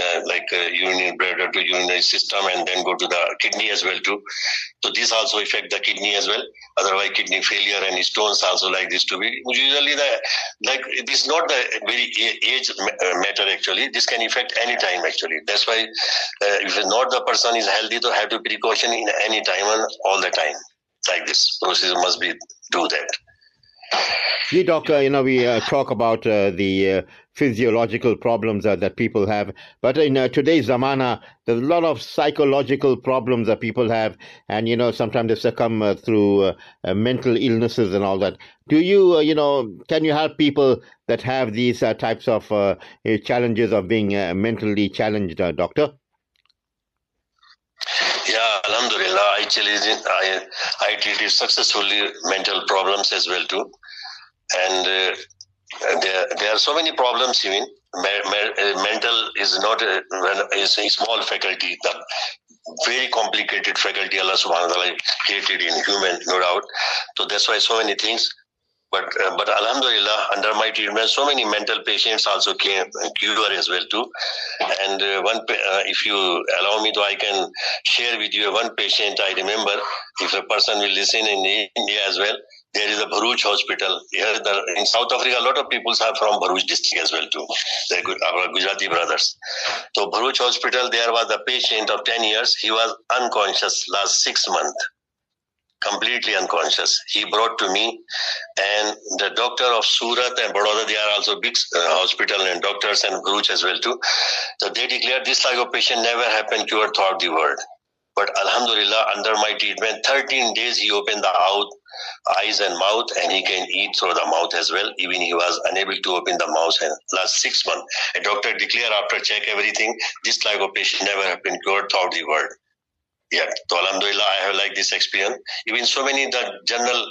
Speaker 3: uh, like uh, urinary bladder to urinary system and then go to the kidney as well too. So this also affect the kidney as well. Otherwise, kidney failure and stones also like this to be. Usually, the like this is not the very age uh, matter actually. This can affect any time actually. That's why uh, if not the person is healthy, to have to precaution in any time and all the time. Like this process must be do that.
Speaker 2: Yeah, Doc, uh, you know, we uh, talk about uh, the uh, physiological problems uh, that people have, but in uh, today's zamana, there's a lot of psychological problems that people have, and, you know, sometimes they succumb through mental illnesses and all that. Do you, you know, can you help people that have these types of challenges of being mentally challenged, Doctor?
Speaker 3: Yeah, Alhamdulillah, actually, I, I treated successfully mental problems as well too. And uh, there, there are so many problems even uh, mental is not a, is a small faculty the very complicated faculty Allah subhanahu wa ta'ala created in human no doubt. So that's why so many things but uh, but alhamdulillah under my treatment so many mental patients also came cure as well too and uh, one uh, if you allow me to i can share with you one patient i remember if a person will listen in india as well there is a Bharuch hospital. Here the, in South Africa, a lot of people are from Bharuch district as well too. They're our Gujarati brothers. So Bharuch hospital, there was a patient of 10 years. He was unconscious last six months. Completely unconscious. He brought to me, and the doctor of Surat and Baroda, they are also big uh, hospital and doctors and Bharuch as well too. So they declared this type of patient never happened cure throughout the world. But Alhamdulillah, under my treatment, 13 days he opened the out, eyes and mouth, and he can eat through the mouth as well. Even he was unable to open the mouth. And last six months, a doctor declared after check everything, this type of patient never happened cured throughout the world. Yet. So Alhamdulillah, I have like this experience. Even so many the general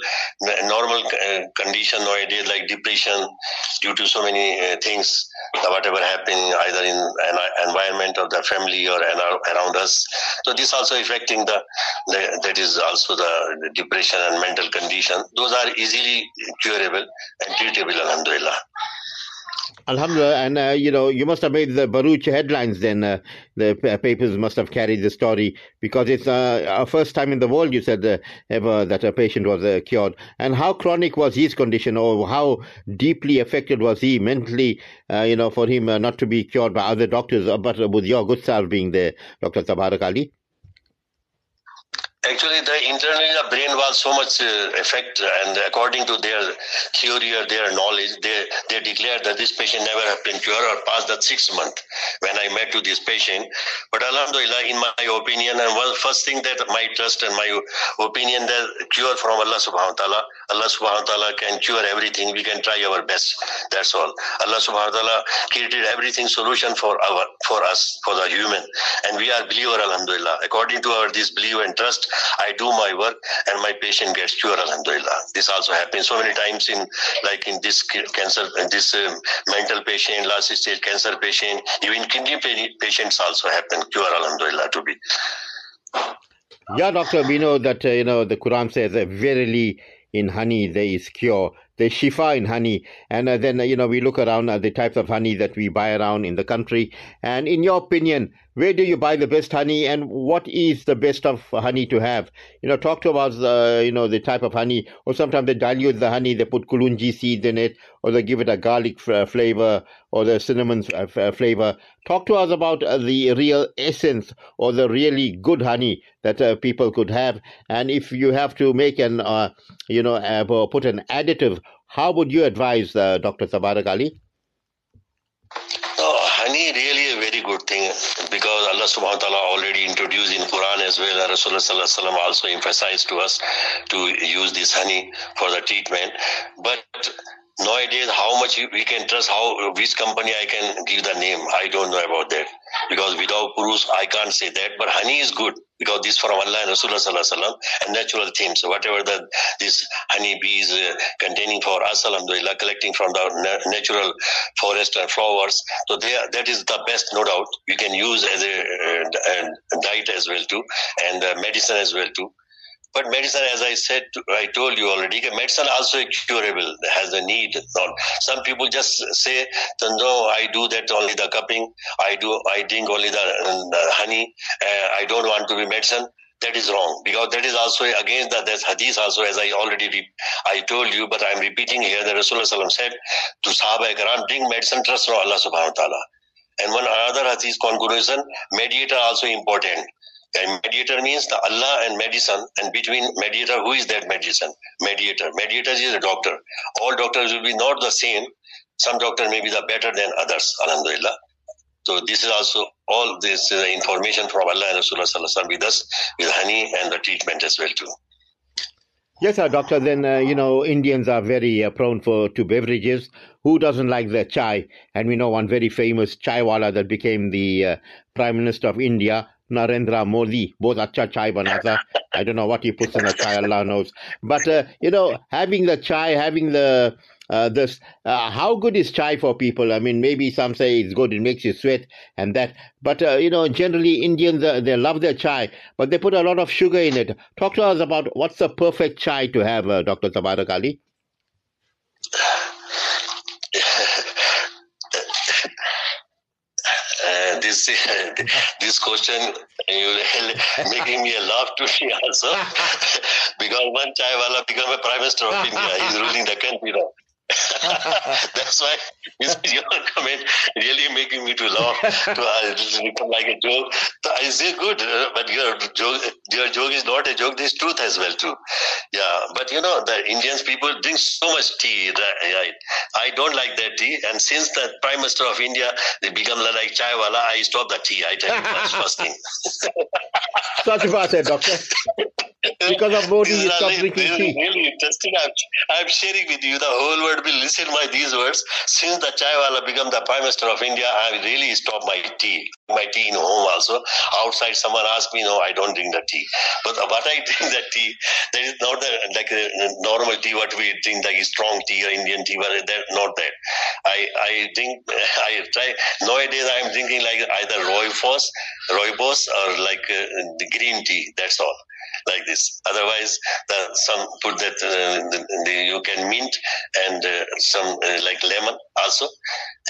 Speaker 3: normal uh, condition nowadays like depression due to so many uh, things, whatever happening either in an environment of the family or around us. So this also affecting the, the that is also the depression and mental condition. Those are easily curable and treatable. Alhamdulillah.
Speaker 2: Alhamdulillah, and uh, you know, you must have made the Bharuch headlines. Then uh, the papers must have carried the story because it's uh, our first time in the world. You said uh, ever that a patient was uh, cured, and how chronic was his condition, or how deeply affected was he mentally? Uh, you know, for him not to be cured by other doctors, but with your good self being there, Doctor Tabarak Ali.
Speaker 3: Actually, the internally the brain was so much uh, effect, and according to their theory or their knowledge, they they declared that this patient never have been cured or past that six month when I met to this patient. But Alhamdulillah, in my opinion, and one first thing that my trust and my opinion that cure from Allah Subhanahu wa Taala, Allah Subhanahu wa Taala can cure everything. We can try our best. That's all. Allah Subhanahu wa Taala created everything solution for our for us for the human, and we are believer. Alhamdulillah, according to our this belief and trust I do my work and my patient gets cured, alhamdulillah. This also happens so many times in, like in this cancer, this um, mental patient, last stage cancer patient, even kidney patients also happen, cure, alhamdulillah, to be.
Speaker 2: Yeah, doctor, we know that, uh, you know, the Quran says verily in honey there is cure the shifa in honey. And uh, then, uh, you know, we look around at the types of honey that we buy around in the country. And in your opinion, where do you buy the best honey and what is the best of honey to have? You know, talk to us, uh, you know, the type of honey. Or sometimes they dilute the honey, they put kulunji seeds in it, or they give it a garlic f- flavor or the cinnamon f- flavor. Talk to us about uh, the real essence or the really good honey that uh, people could have. And if you have to make an, uh, you know, put an additive how would you advise uh, Dr. Tabarak Ali?
Speaker 3: honey really a very good thing because Allah subhanahu wa ta'ala already introduced in Quran as well. Rasulullah also emphasized to us to use this honey for the treatment. But nowadays how much we can trust how which company i can give the name. I don't know about that. Because without purus i can't say that. But honey is good. Because this from allah and rasulullah and natural things whatever the this honey bees uh, containing for us alhamdulillah collecting from the natural forest and flowers. So they, that is the best no doubt. You can use as a, uh, diet as well too and uh, medicine as well too but medicine, as I said, I told you already, medicine also curable, has a need. Not some people just say, no, I do that only the cupping, I do, I drink only the, the honey, uh, I don't want to be medicine. That is wrong because that is also against the there's hadith also as I already re- I told you, but I'm repeating here. The Rasulullah said to Sahaba Ikram, drink medicine, trust from Allah Subhanahu wa Taala. And one another hadith conclusion, mediator also important. And mediator means the Allah and medicine, and between mediator, who is that medicine? Mediator. Mediator is a doctor. All doctors will be not the same. Some doctor may be the better than others. Alhamdulillah. So this is also all this uh, information from Allah and Rasulullah with us, with honey and the treatment as well too.
Speaker 2: Yes, sir, doctor. Then uh, you know Indians are very uh, prone for to beverages. Who doesn't like their chai? And we know one very famous chai wala that became the uh, prime minister of India, Narendra Modi. Both acha chai banata. I don't know what he puts in the chai, Allah knows. But uh, you know, having the chai, having the uh, this uh, how good is chai for people i mean maybe some say it's good it makes you sweat and that but uh, you know generally indians uh, they love their chai but they put a lot of sugar in it talk to us about what's the perfect chai to have uh, dr tabarak ali
Speaker 3: this this question making me a laugh to me also because one chai wala become a prime minister of India. He's ruling the country now. That's why your comment really making me to laugh, to uh, become like a joke. So I say good, uh, but your joke, your joke is not a joke. There's truth as well too. Yeah, but you know the Indians people drink so much tea. Right? I don't like that tea, and since the Prime Minister of India they become like chai wala, I stop the tea. I tell you that's first thing.
Speaker 2: Such a doctor. because of Modi, you stop
Speaker 3: really,
Speaker 2: drinking
Speaker 3: really, interesting. I'm, I'm sharing with you. The whole world will listen by these words. Since the Chaiwala become the Prime Minister of India, I really stop my tea. My tea in home also. Outside, someone asked me, no, I don't drink the tea. But what I drink the tea, that is not the like a normal tea what we drink, like strong tea or Indian tea, but that not that. I I drink. I try nowadays. I'm drinking like either Rooibos, Rooibos, or like uh, the green tea. That's all like this. Otherwise, the, some put that uh, the, the, you can mint and uh, some uh, like lemon also,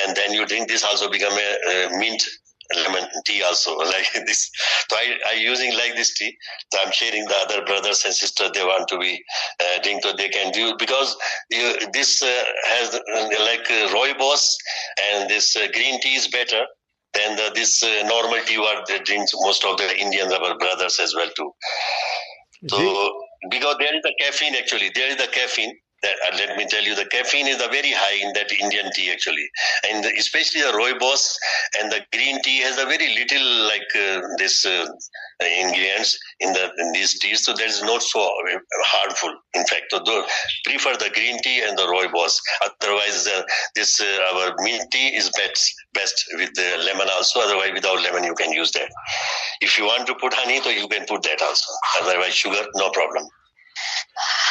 Speaker 3: and then you drink this also become a, mint lemon tea also like this. So I I using like this tea. So I'm sharing the other brothers and sisters. They want to be uh, drink so they can do because you, this uh, has uh, like rooibos and this green tea is better than the, this uh, normal tea what they drinks most of the Indian our brothers as well too. So because there is the caffeine actually, there is the caffeine. That, uh, let me tell you, the caffeine is very high in that Indian tea actually, and the, especially the rooibos and the green tea has a very little like uh, this uh, ingredients in the in these teas, so there is not so harmful. In fact, so prefer the green tea and the rooibos. Otherwise, uh, this uh, our mint tea is best best with the lemon also. Otherwise, without lemon, you can use that. If you want to put honey, so you can put that also. Otherwise, sugar, no problem.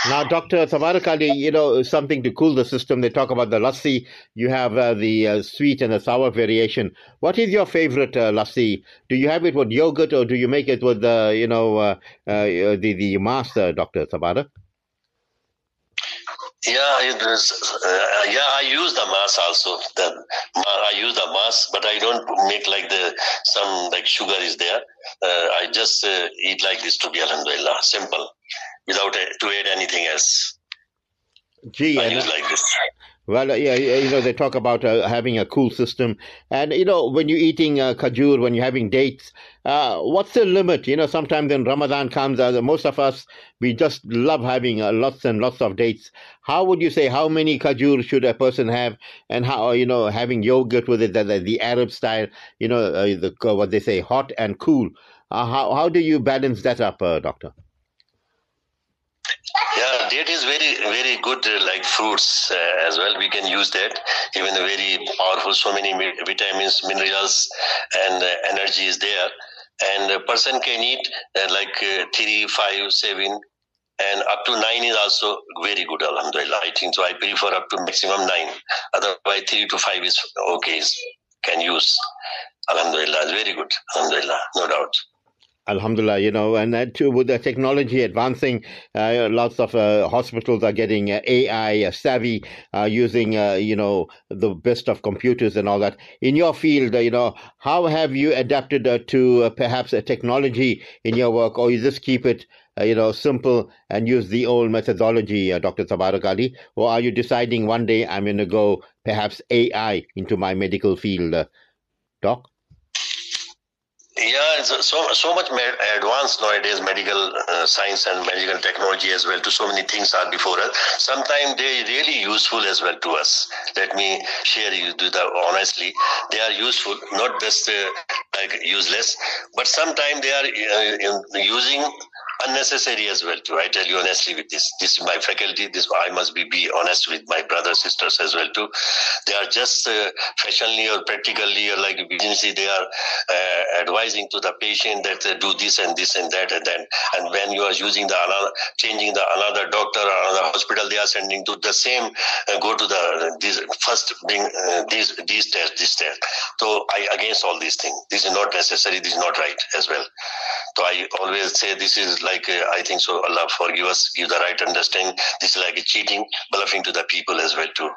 Speaker 2: Now, Dr. Tabarak Ali, you know, something to cool the system. They talk about the lassi. You have uh, the uh, sweet and the sour variation. What is your favorite uh, lassi? Do you have it with yogurt or do you make it with, uh, you know, uh, uh, the, the master, Dr. Tabarak?
Speaker 3: Yeah, it is. Uh, yeah, I use the maas also. The I use the maas, but I don't make like the some like sugar is there. Uh, I just uh, eat like this to be alhamdulillah, simple, without uh, to add anything else.
Speaker 2: Gee,
Speaker 3: I
Speaker 2: and-
Speaker 3: use like this.
Speaker 2: Well, yeah, you know, they talk about uh, having a cool system. And, you know, when you're eating uh, kajur, when you're having dates, uh, what's the limit? You know, sometimes when Ramadan comes, uh, most of us, we just love having uh, lots and lots of dates. How would you say, how many kajur should a person have? And how, you know, having yogurt with it, the, the, the Arab style, you know, uh, the, what they say, hot and cool. Uh, how, how do you balance that up, uh, Doctor?
Speaker 3: Yeah, date is very very good uh, like fruits uh, as well. We can use that. Even very powerful, so many vitamins, minerals, and uh, energy is there. And a person can eat uh, like uh, three, five, seven, and up to nine is also very good. Alhamdulillah, I think so. I prefer up to maximum nine. Otherwise, three to five is okay. Can use. Alhamdulillah, very good. Alhamdulillah, no doubt.
Speaker 2: Alhamdulillah, you know, and that too, with the technology advancing, uh, lots of uh, hospitals are getting uh, AI uh, savvy, uh, using, uh, you know, the best of computers and all that. In your field, uh, you know, how have you adapted uh, to uh, perhaps a technology in your work, or you just keep it, uh, you know, simple and use the old methodology, uh, Dr. Tabarak? Or are you deciding one day I'm going to go perhaps AI into my medical field, uh, Doc?
Speaker 3: Yeah, uh, so so much advanced nowadays, medical uh, science and medical technology as well. To so many things are before us. Sometimes they really useful as well to us. Let me share you do that honestly. They are useful, not just uh, like useless, but sometimes they are uh, using unnecessary as well too. I tell you honestly with this. This is my faculty. This I must be be honest with my brothers sisters as well too. They are just uh, or practically or like businessy. They are uh, advising to the patient that uh, do this and this and that and then and when you are using the another changing the another doctor or another hospital they are sending to the same uh, go to the this first bring uh, these these tests this test so i against all these things this is not necessary this is not right as well so i always say this is like uh, i think so allah forgive us give the right understanding. This is like a cheating bluffing to the people as well too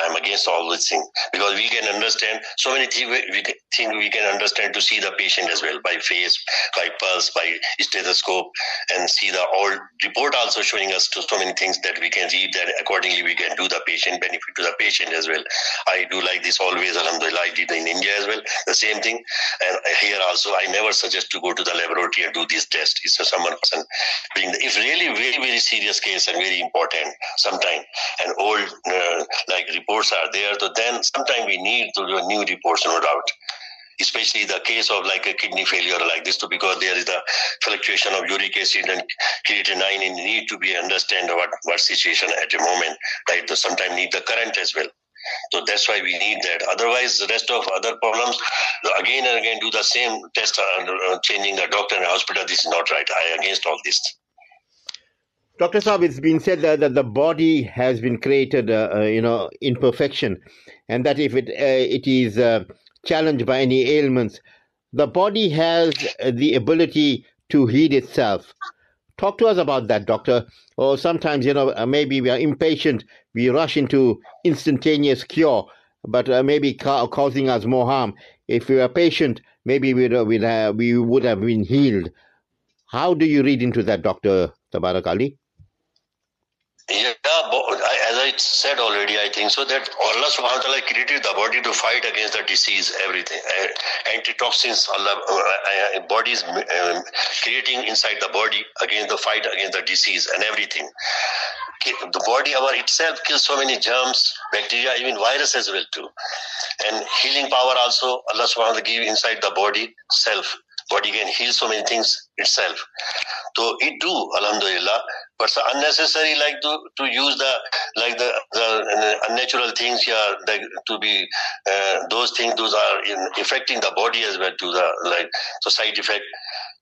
Speaker 3: I am against all these things because we can understand so many things. We think we can understand to see the patient as well by face, by pulse, by stethoscope, and see the all report also showing us to so many things that we can read that accordingly we can do the patient benefit to the patient as well. I do like this always. Alhamdulillah, I did in India as well the same thing, and here also I never suggest to go to the laboratory and do this test. It's a someone person if really very very serious case and very important sometime and old uh, like reports are there so then sometimes we need to do a new reports no doubt especially the case of like a kidney failure like this, too, because there is the fluctuation of uric acid and creatinine, and need to be understand what what situation at the moment, right? So sometimes need the current as well. So that's why we need that. Otherwise, the rest of other problems, again and again, do the same test, uh, changing the doctor and hospital. This is not right. I against all this.
Speaker 2: Dr. Saab, it's been said that, that the body has been created, uh, uh, you know, in perfection, and that if it uh, it is uh, challenged by any ailments, the body has the ability to heal itself. Talk to us about that, doctor. Or sometimes, you know, maybe we are impatient, we rush into instantaneous cure, but uh, maybe ca- causing us more harm. If we were patient, maybe we'd, uh, we'd, we would have been healed. How do you read into that, Dr. Tabarak Ali?
Speaker 3: Yeah, as I said already, I think so that Allah subhanahu wa ta'ala created the body to fight against the disease, everything. Antitoxins, Allah, uh, uh, body is um, creating inside the body against the fight against the disease and everything. The body our itself kills so many germs, bacteria, even virus as well too. And healing power also Allah subhanahu wa ta'ala give inside the body self body can heal so many things itself. So it do, alhamdulillah. But so unnecessary like to, to use the like the, the unnatural things here like to be uh, those things those are in, affecting the body as well to the like so side effect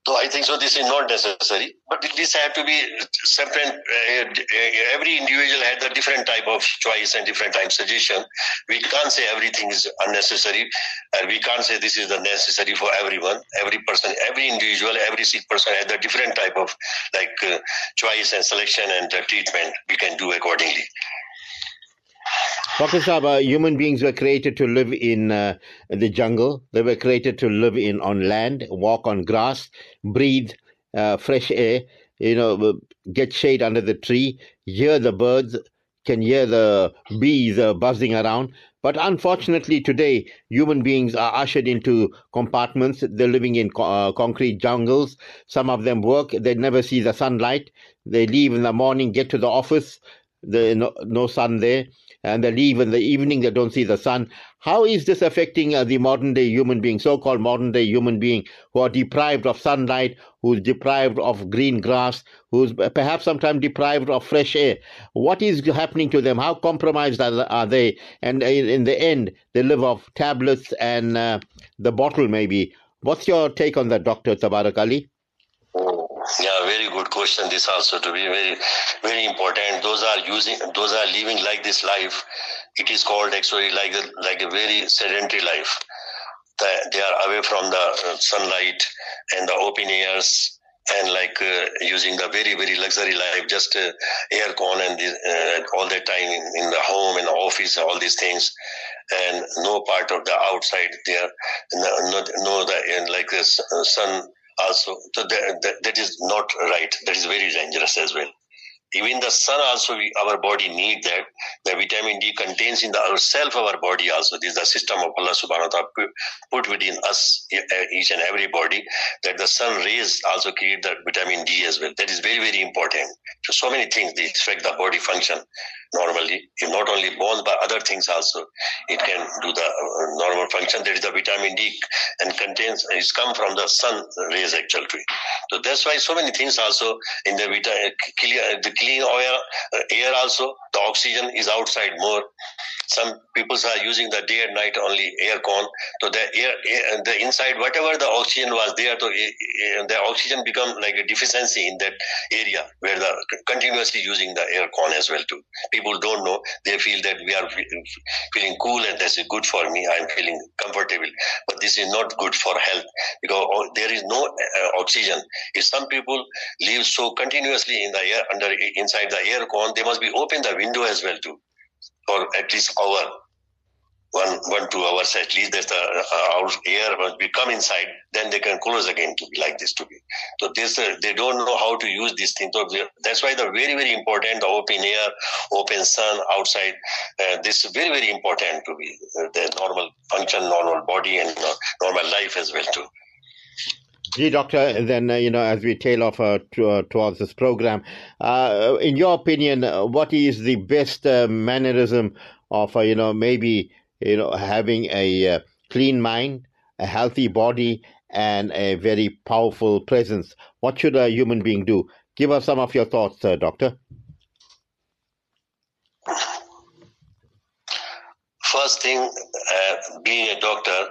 Speaker 3: so I think so. This is not necessary, but this have to be separate. Uh, every individual had a different type of choice and different type suggestion. We can't say everything is unnecessary, and we can't say this is the necessary for everyone. Every person, every individual, every sick person had a different type of like uh, choice and selection and uh, treatment. We can do accordingly.
Speaker 2: Dr. Saba, human beings were created to live in uh, the jungle. They were created to live in on land, walk on grass, breathe uh, fresh air, you know, uh, get shade under the tree, hear the birds, can hear the bees uh, buzzing around. But unfortunately, today, human beings are ushered into compartments. They're living in co- uh, concrete jungles. Some of them work, they never see the sunlight. They leave in the morning, get to the office, there's no, no sun there and they leave in the evening, they don't see the sun. How is this affecting uh, the modern day human being, so called modern day human being, who are deprived of sunlight, who's deprived of green grass, who's perhaps sometimes deprived of fresh air? What is happening to them? How compromised are, are they? And in, in, the end, they live off tablets and uh, the bottle, maybe. What's your take on that, Dr. Tabarak Ali?
Speaker 3: Yeah, very good question. This also to be very, very important. Those are using, those are living like this life. It is called actually like a, like a very sedentary life. They are away from the uh, sunlight and the open airs and like uh, using the very very luxury life just uh, air con and uh, all the time in, in, the home the office all these things and no part of the outside there no, no, no the like the uh, sun also so that, that, that is not right. That is very dangerous as well. Even the sun also we, our body need that. The vitamin d contains in the ourself our body also. This is the system of allah subhanahu wa ta'ala put within us each and every body that the sun rays also create that vitamin d as well. That is very very important. So so many things they affect the body function normally if not only bones but other things also. It can do the uh, normal function. There is the vitamin d and contains it's come from the sun rays actually. So that's why so many things also in the vitamin the clean air, uh, air also the oxygen is outside more some people are using the day and night only air con so the air, air the inside whatever the oxygen was there so the oxygen become like a deficiency in that area where the continuously using the air con as well too. People don't know. They feel that we are feeling cool and that's good for me. I'm feeling comfortable. But this is not good for health because oh, there is no uh, oxygen. If some people live so continuously in the air under inside the air con they must be open the window as well too for at least hour. One one two hours at least. That the uh, air must be come inside. Then they can close again to be like this to be. So this uh, they don't know how to use this thing. So that's why the very very important the open air open sun outside uh, this is very very important to be uh, the normal function normal body and uh, normal life as well too
Speaker 2: Gee, Doctor, then, uh, you know, as we tail off uh, to, uh, towards this program, uh, in your opinion, uh, what is the best uh, mannerism of, you know, maybe, you know, having a clean mind a healthy body, and a very powerful presence. What should a human being do? Give us some of your thoughts, Doctor.
Speaker 3: First thing, being a doctor,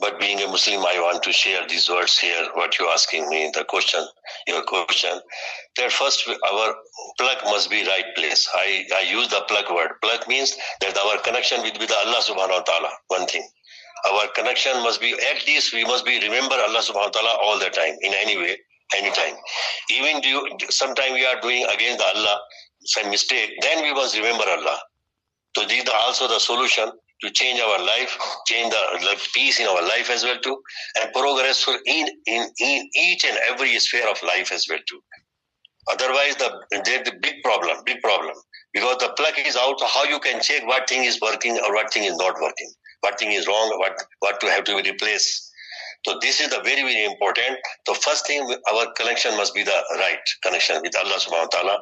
Speaker 3: but being a Muslim, I want to share these words here, what you're asking me, the question, your question. That first, our plug must be right place. I, I use the plug word. Plug means that our connection with, with Allah subhanahu wa ta'ala, one thing. Our connection must be, at least we must be remember Allah subhanahu wa ta'ala all the time, in any way, anytime. Even do sometime we are doing against Allah, some mistake, then we must remember Allah. So these are also the solution to change our life, change the, the peace in our life as well too, and progress in, in, in each and every sphere of life as well too. Otherwise, the there's the big problem, big problem. Because the plug is out, how you can check what thing is working or what thing is not working, what thing is wrong, what what to have to be replaced. So this is the very, very important. The first thing, our connection must be the right connection with Allah subhanahu wa ta'ala.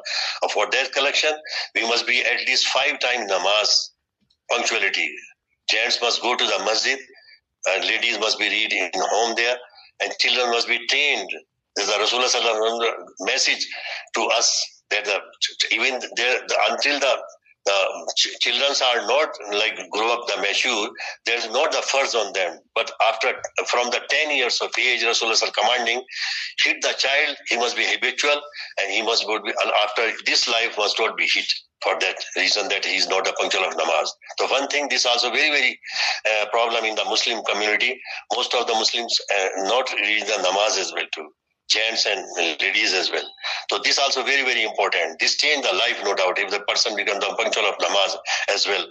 Speaker 3: For that connection, we must be at least five times namaz punctuality. Gents must go to the masjid, and ladies must be read in home there, and children must be trained. There's a Rasulullah message to us that the, even the, until the the ch- children are not like grow up the mature, there's not the first on them. But after from the 10 years of age, Rasulullah are commanding, hit the child, he must be habitual and he must be, after this life must not be hit for that reason that he is not a punctual of namaz. So one thing, this also very, very uh, problem in the Muslim community. Most of the Muslims uh, not read the namaz as well too gents and ladies as well. So this also very, very important. This change the life, no doubt, if the person becomes the punctual of namaz as well.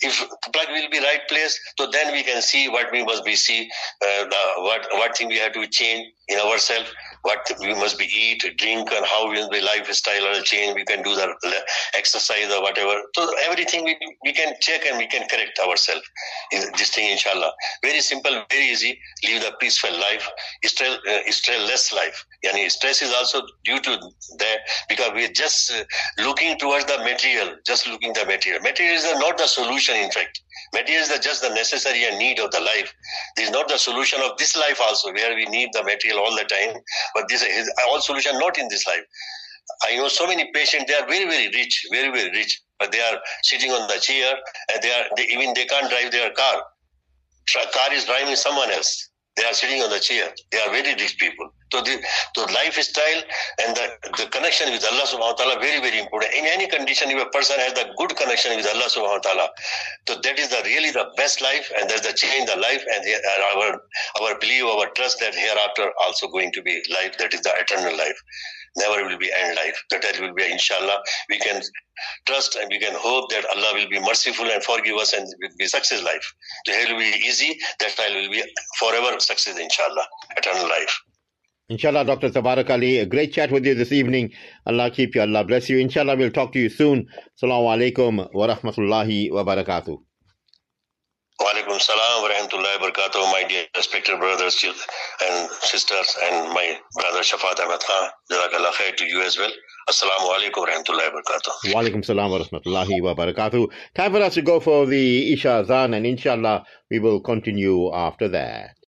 Speaker 3: If plug will be right place, so then we can see what we must be see, uh, the, what, what thing we have to change in ourselves, what we must be eat, drink, and how we will be lifestyle or change. We can do the exercise or whatever. So everything we, we can check and we can correct ourselves. This thing, inshallah. Very simple, very easy. Live the peaceful life, stress, uh, stress life. Yani stress is also due to that because we are just uh, looking towards the material, just looking the material. Material is not the solution, in fact. Material is just the necessary and need of the life. This is not the solution of this life also, where we need the material all the time. But this is all solution not in this life. I know so many patients, they are very, very rich, very, very rich, but they are sitting on the chair and they are, they, even they can't drive their car. Car is driving someone else. They are sitting on the chair. They are very rich people. So the, the lifestyle and the, the connection with Allah subhanahu wa ta'ala very, very important. In any condition, if a person has the good connection with Allah subhanahu wa ta'ala, so that is the really the best life and that's the change the life and our our belief, our trust that hereafter also going to be life, that is the eternal life. Never will be end life. That will be inshallah. We can trust and we can hope that Allah will be merciful and forgive us and will be success life. The hell will be easy, that time will be forever success inshallah, eternal life.
Speaker 2: Inshallah, Dr. Tabarak Ali, a great chat with you this evening. Allah keep you, Allah bless you. Inshallah, we'll talk to you soon. Assalamu alaikum wa rahmatullahi wa barakatuh.
Speaker 3: Walaikum salam wa rahmatullahi wa barakatuh, my dear respected brothers and sisters, and my brother Shafaat Ahmed Khan. Jazakallah khair to you as well. Assalamu alaikum wa rahmatullahi wa barakatuh.
Speaker 2: Walaikum salam wa rahmatullahi wa barakatuh. Time for us to go for the Isha Azan, and inshallah, we will continue after that.